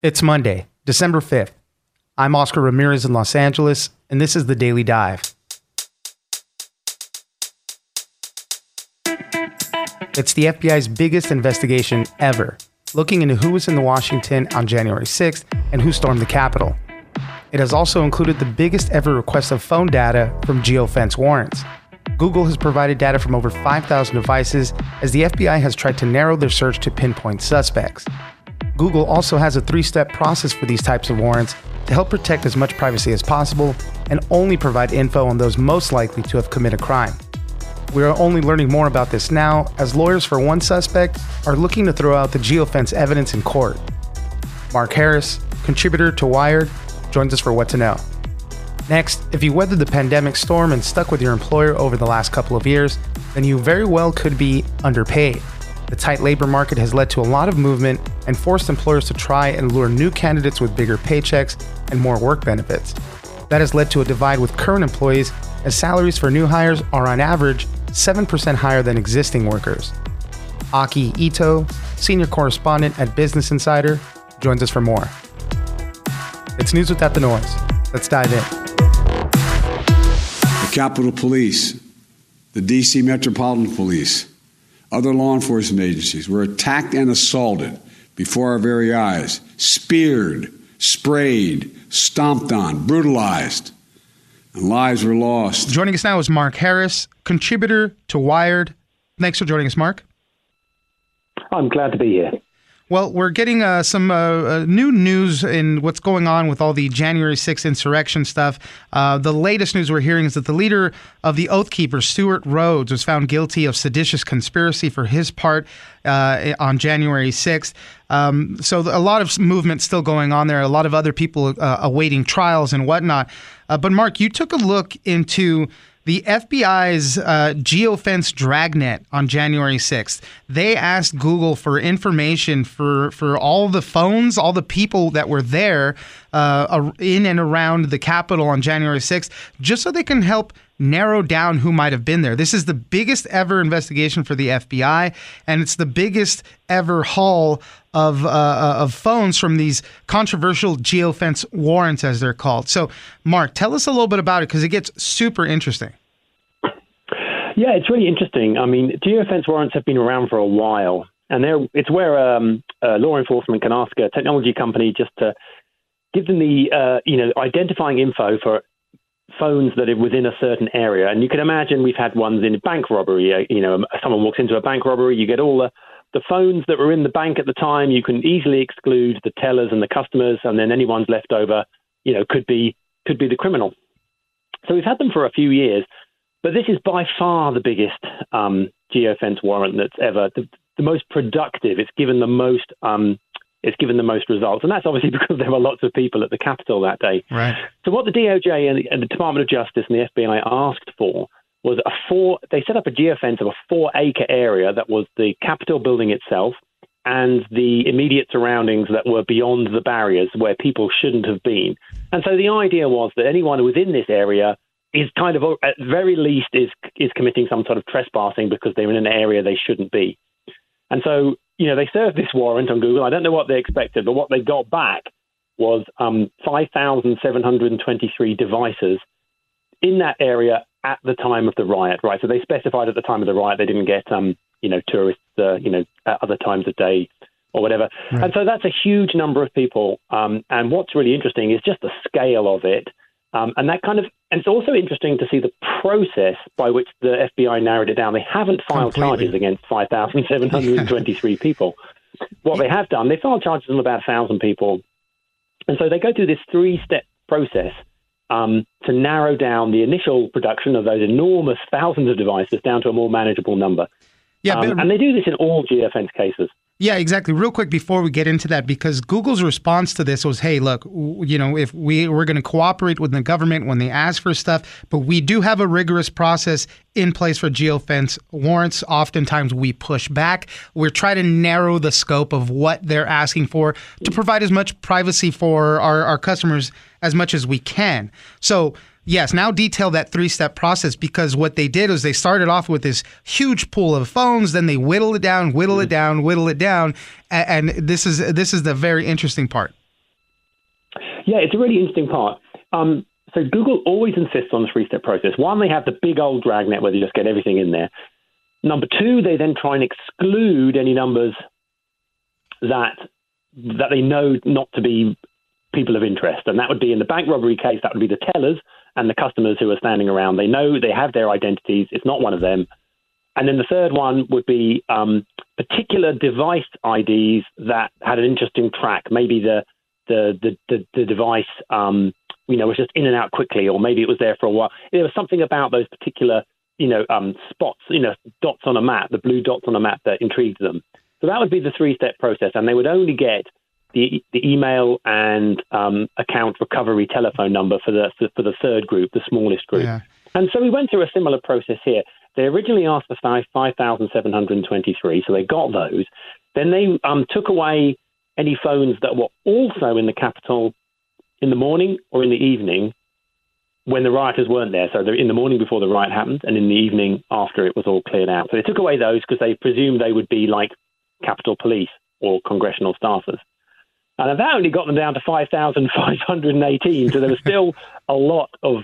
It's Monday, December 5th. I'm Oscar Ramirez in Los Angeles, and this is the Daily Dive. It's the FBI's biggest investigation ever, looking into who was in the Washington on January 6th and who stormed the Capitol. It has also included the biggest ever request of phone data from geofence warrants. Google has provided data from over 5,000 devices as the FBI has tried to narrow their search to pinpoint suspects. Google also has a three step process for these types of warrants to help protect as much privacy as possible and only provide info on those most likely to have committed a crime. We are only learning more about this now as lawyers for one suspect are looking to throw out the geofence evidence in court. Mark Harris, contributor to Wired, joins us for What to Know. Next, if you weathered the pandemic storm and stuck with your employer over the last couple of years, then you very well could be underpaid. The tight labor market has led to a lot of movement and forced employers to try and lure new candidates with bigger paychecks and more work benefits. That has led to a divide with current employees, as salaries for new hires are on average 7% higher than existing workers. Aki Ito, senior correspondent at Business Insider, joins us for more. It's news without the noise. Let's dive in. The Capitol Police, the DC Metropolitan Police, other law enforcement agencies were attacked and assaulted before our very eyes, speared, sprayed, stomped on, brutalized, and lives were lost. Joining us now is Mark Harris, contributor to Wired. Thanks for joining us, Mark. I'm glad to be here. Well, we're getting uh, some uh, uh, new news in what's going on with all the January 6th insurrection stuff. Uh, the latest news we're hearing is that the leader of the Oath Keepers, Stewart Rhodes, was found guilty of seditious conspiracy for his part uh, on January 6th. Um, so a lot of movement still going on there. A lot of other people uh, awaiting trials and whatnot. but Mark, you took a look into the FBI's uh, geofence dragnet on January 6th, they asked Google for information for, for all the phones, all the people that were there uh, in and around the Capitol on January 6th, just so they can help narrow down who might have been there. This is the biggest ever investigation for the FBI, and it's the biggest ever haul of uh, uh, of phones from these controversial geofence warrants, as they're called. So, Mark, tell us a little bit about it because it gets super interesting. Yeah, it's really interesting. I mean, geofence warrants have been around for a while, and it's where um, uh, law enforcement can ask a technology company just to give them the uh, you know identifying info for phones that are within a certain area. And you can imagine we've had ones in bank robbery. Uh, you know, someone walks into a bank robbery, you get all the the phones that were in the bank at the time. You can easily exclude the tellers and the customers, and then anyone's left over, you know, could be could be the criminal. So we've had them for a few years. But this is by far the biggest um, geofence warrant that's ever the, the, most productive. It's given the most. Um, it's given the most results, and that's obviously because there were lots of people at the Capitol that day. Right. So what the DOJ and the, and the Department of Justice and the FBI asked for was a four. They set up a geofence of a four-acre area that was the Capitol building itself and the immediate surroundings that were beyond the barriers where people shouldn't have been. And so the idea was that anyone within this area is kind of at very least is is committing some sort of trespassing because they're in an area they shouldn't be. And so, you know, they served this warrant on Google. I don't know what they expected, but what they got back was um, 5,723 devices in that area at the time of the riot, right? So they specified at the time of the riot they didn't get, um, you know, tourists, uh, you know, at other times of day or whatever. Right. And so that's a huge number of people. Um, and what's really interesting is just the scale of it. Um, and that kind of, and it's also interesting to see the process by which the FBI narrowed it down. They haven't filed Completely. charges against 5,723 people. What they have done, they filed charges on about 1,000 people. And so they go through this three step process um, to narrow down the initial production of those enormous thousands of devices down to a more manageable number. Yeah, um, and they do this in all geofence cases. Yeah, exactly. Real quick before we get into that, because Google's response to this was, "Hey, look, you know, if we we're going to cooperate with the government when they ask for stuff, but we do have a rigorous process in place for geofence warrants. Oftentimes, we push back. We're trying to narrow the scope of what they're asking for to provide as much privacy for our, our customers as much as we can. So." Yes, now detail that three step process because what they did was they started off with this huge pool of phones, then they whittle it down, whittle it mm-hmm. down, whittle it down, and, this is this is the very interesting part. Yeah, it's a really interesting part. Um, so Google always insists on the three step process. One, they have the big old dragnet where they just get everything in there. Number two, they then try and exclude any numbers that that they know not to be people of interest, and that would be in the bank robbery case. That would be the tellers and the customers who are standing around. They know they have their identities. It's not one of them. And then the third one would be um, particular device IDs that had an interesting track. Maybe the the the, the, the device um, you know was just in and out quickly, or maybe it was there for a while. There was something about those particular you know um, spots, you know dots on a map, the blue dots on a map that intrigued them. So that would be the three step process, and they would only get the, the email and um, account recovery telephone number for the for the third group, the smallest group. Yeah. And so we went through a similar process here. They originally asked for 5,723, so they got those. Then they um, took away any phones that were also in the Capitol in the morning or in the evening when the rioters weren't there. So in the morning before the riot happened, and in the evening after it was all cleared out. So they took away those because they presumed they would be like Capitol Police or congressional staffers. And that only got them down to 5,518. So there was still a lot of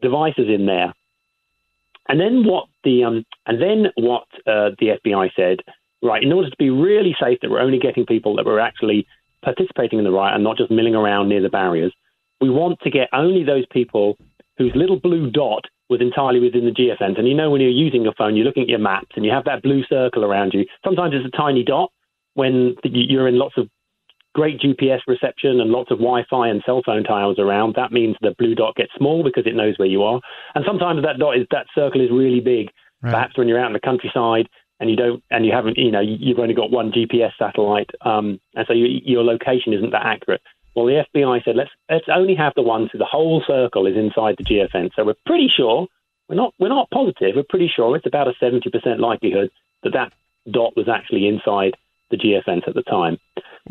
devices in there. And then what the um, and then what uh, the FBI said, right? In order to be really safe, that we're only getting people that were actually participating in the riot and not just milling around near the barriers. We want to get only those people whose little blue dot was entirely within the geofence. And you know, when you're using your phone, you're looking at your maps and you have that blue circle around you. Sometimes it's a tiny dot when you're in lots of great GPS reception and lots of Wi-Fi and cell phone towers around, that means the blue dot gets small because it knows where you are. And sometimes that dot is that circle is really big. Right. Perhaps when you're out in the countryside and you don't and you haven't, you know, you've only got one GPS satellite, um, and so you, your location isn't that accurate. Well, the FBI said let's let's only have the ones who the whole circle is inside the geofence. So we're pretty sure we're not we're not positive. We're pretty sure it's about a seventy percent likelihood that that dot was actually inside the geofence at the time.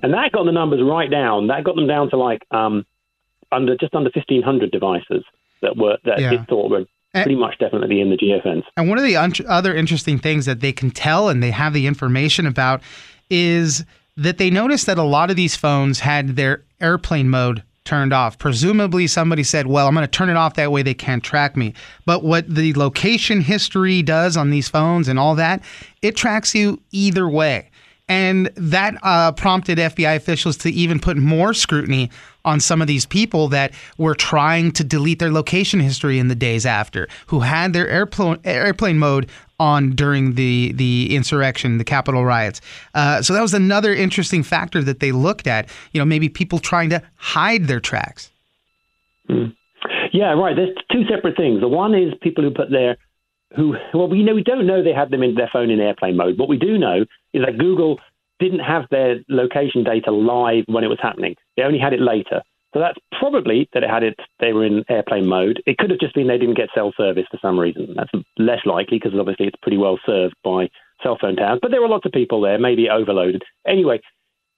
And that got the numbers right down. That got them down to like um, under just under 1,500 devices that were that yeah. it thought were pretty much definitely in the geofence. And one of the un- other interesting things that they can tell and they have the information about is that they noticed that a lot of these phones had their airplane mode turned off. Presumably, somebody said, Well, I'm going to turn it off that way they can't track me. But what the location history does on these phones and all that, it tracks you either way. And that uh, prompted FBI officials to even put more scrutiny on some of these people that were trying to delete their location history in the days after, who had their airplane airplane mode on during the the insurrection, the Capitol riots. Uh, so that was another interesting factor that they looked at. You know, maybe people trying to hide their tracks. Hmm. Yeah, right. There's two separate things. The one is people who put their who, well, we know we don't know they had them in their phone in airplane mode. What we do know is that Google didn't have their location data live when it was happening. They only had it later. So that's probably that it had it. They were in airplane mode. It could have just been they didn't get cell service for some reason. That's less likely because obviously it's pretty well served by cell phone towers. But there were lots of people there, maybe overloaded. Anyway,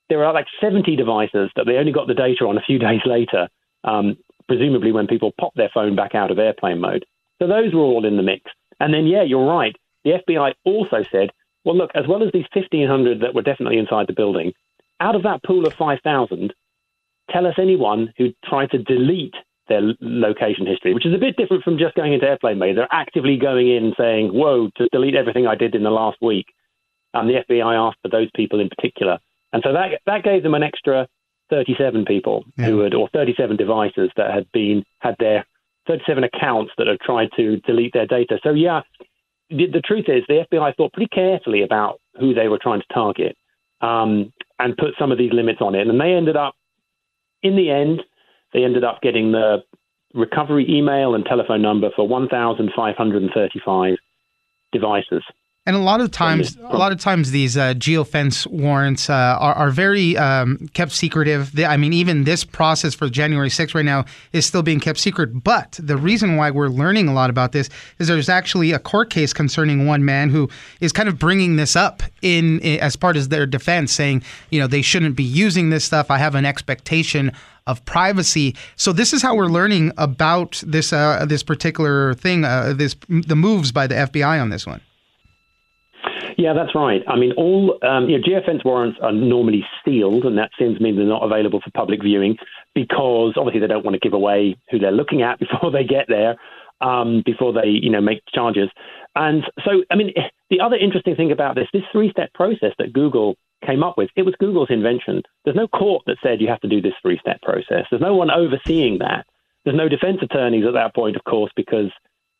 there are like 70 devices that they only got the data on a few days later, um, presumably when people popped their phone back out of airplane mode. So those were all in the mix. And then, yeah, you're right. The FBI also said, well, look, as well as these 1,500 that were definitely inside the building, out of that pool of 5,000, tell us anyone who tried to delete their location history, which is a bit different from just going into airplane mode. They're actively going in saying, whoa, to delete everything I did in the last week. And the FBI asked for those people in particular And so that that gave them an extra 37 people yeah. who had, or 37 devices that had been had their 37 accounts that have tried to delete their data. So yeah, the, the truth is the FBI thought pretty carefully about who they were trying to target um, and put some of these limits on it, and they ended up, in the end, they ended up getting the recovery email and telephone number for 1,535 devices. And a lot of times, a lot of times, these uh, geofence warrants uh, are, are, very um, kept secretive. I mean, even this process for January 6th right now is still being kept secret. But the reason why we're learning a lot about this is there's actually a court case concerning one man who is kind of bringing this up in, in as part of their defense, saying, you know, they shouldn't be using this stuff. I have an expectation of privacy. So this is how we're learning about this uh, this particular thing, uh, this the moves by the FBI on this one. Yeah, that's right. I mean, all um, you know, geofence warrants are normally sealed, and that seems to mean they're not available for public viewing because obviously they don't want to give away who they're looking at before they get there, um, before they you know make charges. And so, I mean, the other interesting thing about this, this three-step process that Google came up with, it was Google's invention. There's no court that said you have to do this three-step process. There's no one overseeing that. There's no defense attorneys at that point, of course, because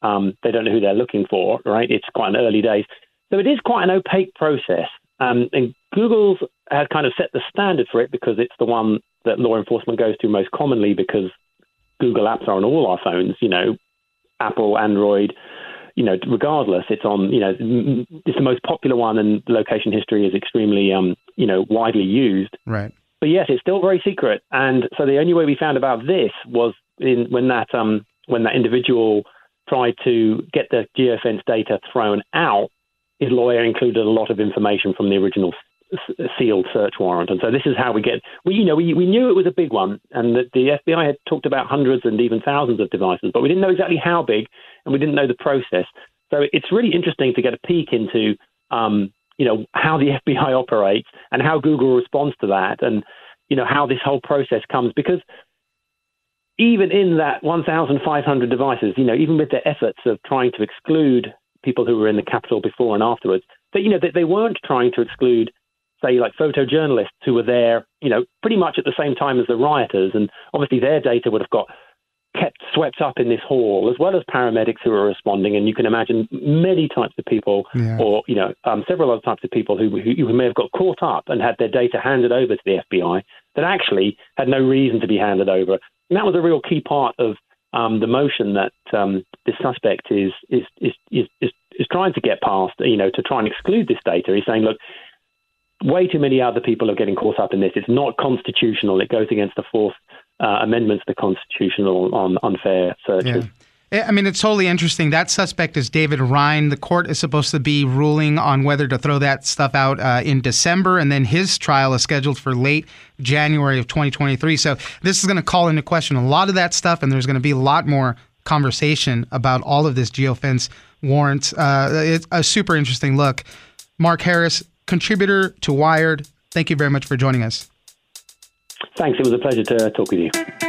um, they don't know who they're looking for. Right? It's quite an early days. So it is quite an opaque process. Um, and Google's has kind of set the standard for it because it's the one that law enforcement goes to most commonly because Google apps are on all our phones, you know, Apple, Android, you know, regardless, it's on, you know, it's the most popular one and location history is extremely, um, you know, widely used. Right. But yes, it's still very secret. And so the only way we found about this was in when that, um, when that individual tried to get the geofence data thrown out his lawyer included a lot of information from the original sealed search warrant. And so this is how we get, we, you know, we, we knew it was a big one and that the FBI had talked about hundreds and even thousands of devices, but we didn't know exactly how big and we didn't know the process. So it's really interesting to get a peek into, um, you know, how the FBI operates and how Google responds to that and, you know, how this whole process comes because even in that 1,500 devices, you know, even with the efforts of trying to exclude people who were in the Capitol before and afterwards, that you know they, they weren't trying to exclude, say, like photojournalists who were there, you know, pretty much at the same time as the rioters, and obviously their data would have got kept swept up in this haul, as well as paramedics who were responding. And you can imagine many types of people, yeah. or you know, um, several other types of people who, who, who may have got caught up and had their data handed over to the FBI that actually had no reason to be handed over. And that was a real key part of um, the motion that um, this suspect is is, is is is is trying to get past, you know, to try and exclude this data. He's saying, look, way too many other people are getting caught up in this. It's not constitutional. It goes against the Fourth uh, Amendment to the Constitutional on unfair searches. Yeah. I mean, it's totally interesting. That suspect is David Rhine. The court is supposed to be ruling on whether to throw that stuff out uh, in December, and then his trial is scheduled for late January of 2023. So this is going to call into question a lot of that stuff, and there's going to be a lot more conversation about all of this geofence warrants. Uh, it's a super interesting look. Mark Harris, contributor to Wired. Thank you very much for joining us. Thanks. It was a pleasure to talk with you.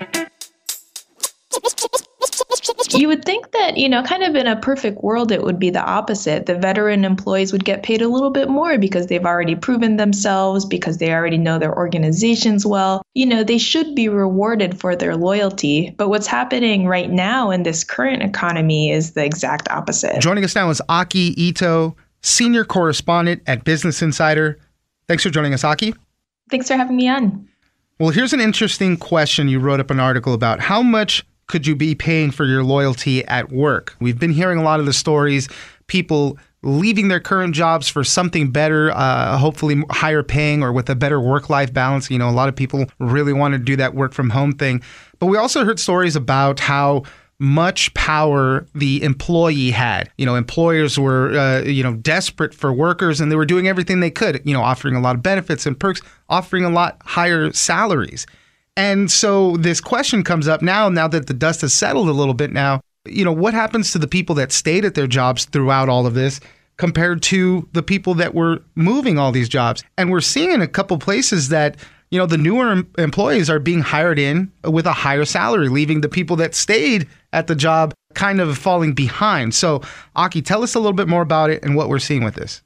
You would think that, you know, kind of in a perfect world, it would be the opposite. The veteran employees would get paid a little bit more because they've already proven themselves, because they already know their organizations well. You know, they should be rewarded for their loyalty. But what's happening right now in this current economy is the exact opposite. Joining us now is Aki Ito, senior correspondent at Business Insider. Thanks for joining us, Aki. Thanks for having me on. Well, here's an interesting question. You wrote up an article about how much could you be paying for your loyalty at work? We've been hearing a lot of the stories, people leaving their current jobs for something better, uh, hopefully higher paying or with a better work life balance. You know, a lot of people really want to do that work from home thing. But we also heard stories about how much power the employee had. You know, employers were, uh, you know, desperate for workers and they were doing everything they could, you know, offering a lot of benefits and perks, offering a lot higher salaries. And so this question comes up now, now that the dust has settled a little bit now, you know, what happens to the people that stayed at their jobs throughout all of this compared to the people that were moving all these jobs? And we're seeing in a couple places that, you know, the newer employees are being hired in with a higher salary, leaving the people that stayed at the job kind of falling behind. So, Aki, tell us a little bit more about it and what we're seeing with this.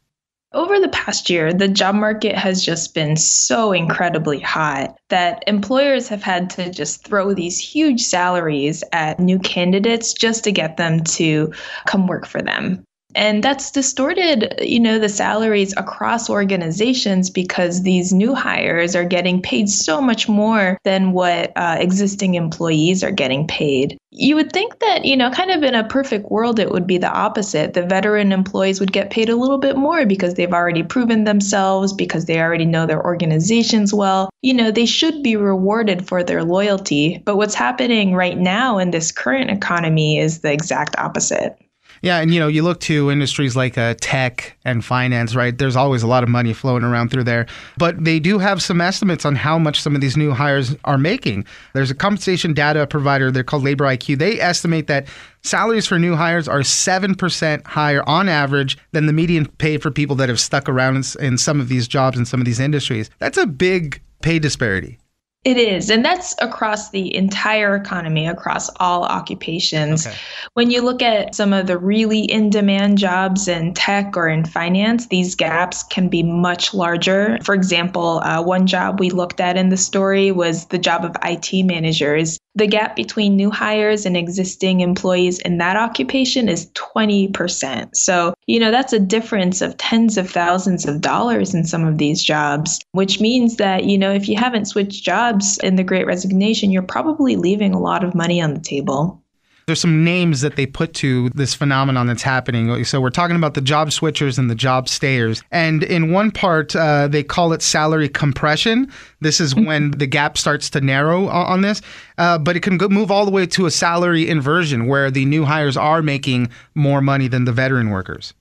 Over the past year, the job market has just been so incredibly hot that employers have had to just throw these huge salaries at new candidates just to get them to come work for them. And that's distorted, you know, the salaries across organizations because these new hires are getting paid so much more than what uh, existing employees are getting paid. You would think that, you know, kind of in a perfect world, it would be the opposite. The veteran employees would get paid a little bit more because they've already proven themselves, because they already know their organizations well. You know, they should be rewarded for their loyalty. But what's happening right now in this current economy is the exact opposite. Yeah, and you know, you look to industries like uh, tech and finance, right? There's always a lot of money flowing around through there, but they do have some estimates on how much some of these new hires are making. There's a compensation data provider, they're called Labor IQ. They estimate that salaries for new hires are 7% higher on average than the median pay for people that have stuck around in, in some of these jobs in some of these industries. That's a big pay disparity. It is. And that's across the entire economy, across all occupations. Okay. When you look at some of the really in demand jobs in tech or in finance, these gaps can be much larger. For example, uh, one job we looked at in the story was the job of IT managers. The gap between new hires and existing employees in that occupation is 20%. So, you know, that's a difference of tens of thousands of dollars in some of these jobs, which means that, you know, if you haven't switched jobs in the great resignation, you're probably leaving a lot of money on the table. There's some names that they put to this phenomenon that's happening. So we're talking about the job switchers and the job stayers. And in one part, uh, they call it salary compression. This is when the gap starts to narrow on this. Uh, but it can go, move all the way to a salary inversion where the new hires are making more money than the veteran workers.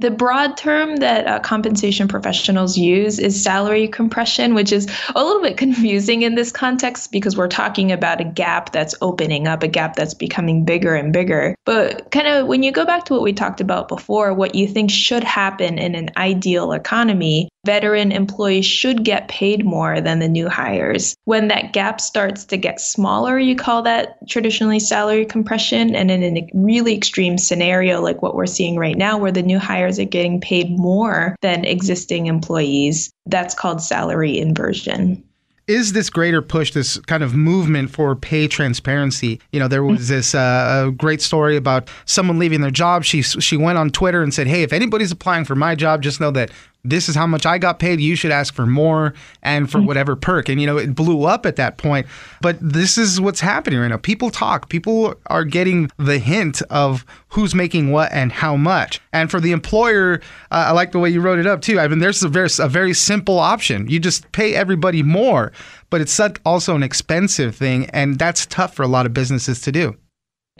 The broad term that uh, compensation professionals use is salary compression, which is a little bit confusing in this context because we're talking about a gap that's opening up, a gap that's becoming bigger and bigger. But kind of when you go back to what we talked about before, what you think should happen in an ideal economy, veteran employees should get paid more than the new hires. When that gap starts to get smaller, you call that traditionally salary compression. And in a really extreme scenario like what we're seeing right now, where the new hires are getting paid more than existing employees, that's called salary inversion is this greater push, this kind of movement for pay transparency? You know, there was this uh, great story about someone leaving their job. She she went on Twitter and said, "Hey, if anybody's applying for my job, just know that this is how much I got paid. You should ask for more and for mm-hmm. whatever perk. And, you know, it blew up at that point. But this is what's happening right now. People talk, people are getting the hint of who's making what and how much. And for the employer, uh, I like the way you wrote it up too. I mean, there's a very, a very simple option. You just pay everybody more, but it's also an expensive thing. And that's tough for a lot of businesses to do.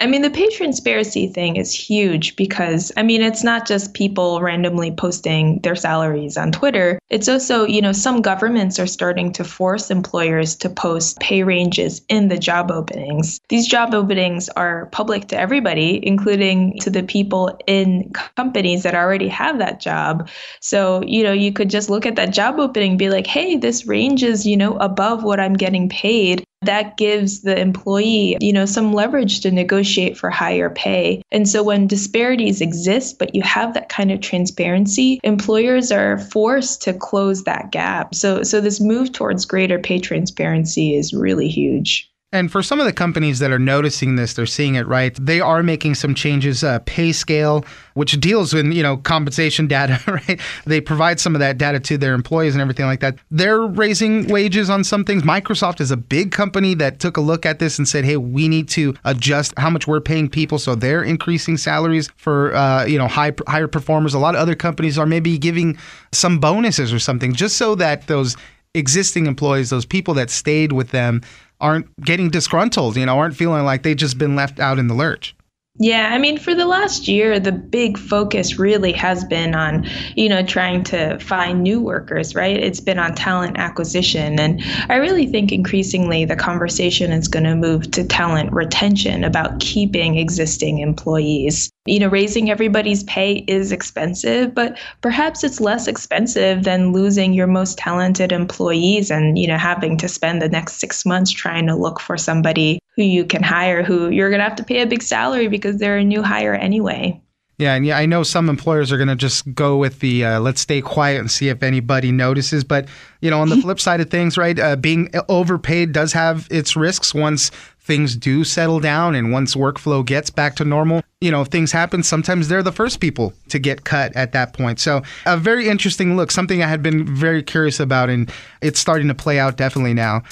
I mean, the pay transparency thing is huge because, I mean, it's not just people randomly posting their salaries on Twitter. It's also, you know, some governments are starting to force employers to post pay ranges in the job openings. These job openings are public to everybody, including to the people in companies that already have that job. So, you know, you could just look at that job opening be like, hey, this range is, you know, above what I'm getting paid that gives the employee, you know, some leverage to negotiate for higher pay. And so when disparities exist, but you have that kind of transparency, employers are forced to close that gap. So so this move towards greater pay transparency is really huge. And for some of the companies that are noticing this, they're seeing it right. They are making some changes. Uh, PayScale, which deals with you know compensation data, right? They provide some of that data to their employees and everything like that. They're raising wages on some things. Microsoft is a big company that took a look at this and said, "Hey, we need to adjust how much we're paying people." So they're increasing salaries for uh, you know high higher performers. A lot of other companies are maybe giving some bonuses or something just so that those existing employees, those people that stayed with them, aren't getting disgruntled, you know, aren't feeling like they've just been left out in the lurch. Yeah, I mean, for the last year, the big focus really has been on, you know, trying to find new workers, right? It's been on talent acquisition. And I really think increasingly the conversation is going to move to talent retention about keeping existing employees. You know, raising everybody's pay is expensive, but perhaps it's less expensive than losing your most talented employees and, you know, having to spend the next six months trying to look for somebody who you can hire who you're going to have to pay a big salary because they're a new hire anyway. Yeah, and yeah, I know some employers are going to just go with the uh, let's stay quiet and see if anybody notices. But you know, on the flip side of things, right, uh, being overpaid does have its risks once things do settle down and once workflow gets back to normal. You know, if things happen, sometimes they're the first people to get cut at that point. So, a very interesting look, something I had been very curious about, and it's starting to play out definitely now.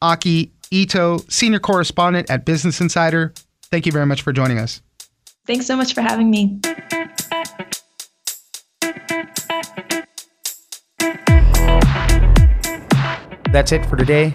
Aki Ito, senior correspondent at Business Insider. Thank you very much for joining us. Thanks so much for having me. That's it for today.